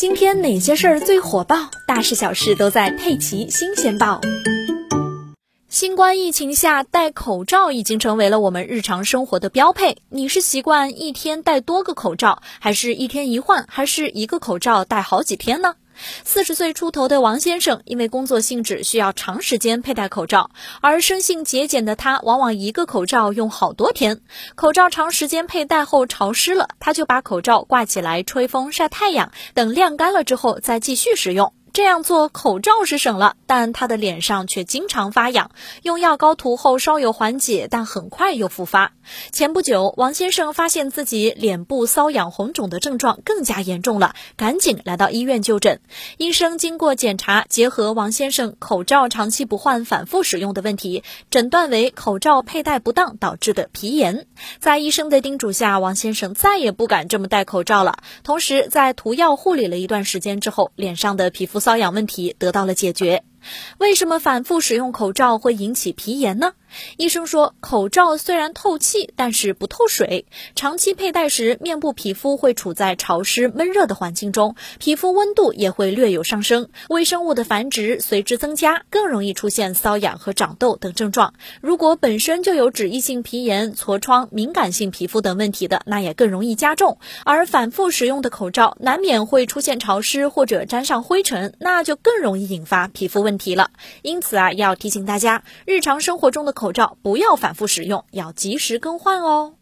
今天哪些事儿最火爆？大事小事都在《佩奇新鲜报》。新冠疫情下，戴口罩已经成为了我们日常生活的标配。你是习惯一天戴多个口罩，还是一天一换，还是一个口罩戴好几天呢？四十岁出头的王先生，因为工作性质需要长时间佩戴口罩，而生性节俭的他，往往一个口罩用好多天。口罩长时间佩戴后潮湿了，他就把口罩挂起来吹风晒太阳，等晾干了之后再继续使用。这样做口罩是省了，但他的脸上却经常发痒，用药膏涂后稍有缓解，但很快又复发。前不久，王先生发现自己脸部瘙痒红肿的症状更加严重了，赶紧来到医院就诊。医生经过检查，结合王先生口罩长期不换、反复使用的问题，诊断为口罩佩戴不当导致的皮炎。在医生的叮嘱下，王先生再也不敢这么戴口罩了。同时，在涂药护理了一段时间之后，脸上的皮肤。瘙痒问题得到了解决。为什么反复使用口罩会引起皮炎呢？医生说，口罩虽然透气，但是不透水。长期佩戴时，面部皮肤会处在潮湿闷热的环境中，皮肤温度也会略有上升，微生物的繁殖随之增加，更容易出现瘙痒和长痘等症状。如果本身就有脂溢性皮炎、痤疮、敏感性皮肤等问题的，那也更容易加重。而反复使用的口罩难免会出现潮湿或者沾上灰尘，那就更容易引发皮肤问。问题了，因此啊，要提醒大家，日常生活中的口罩不要反复使用，要及时更换哦。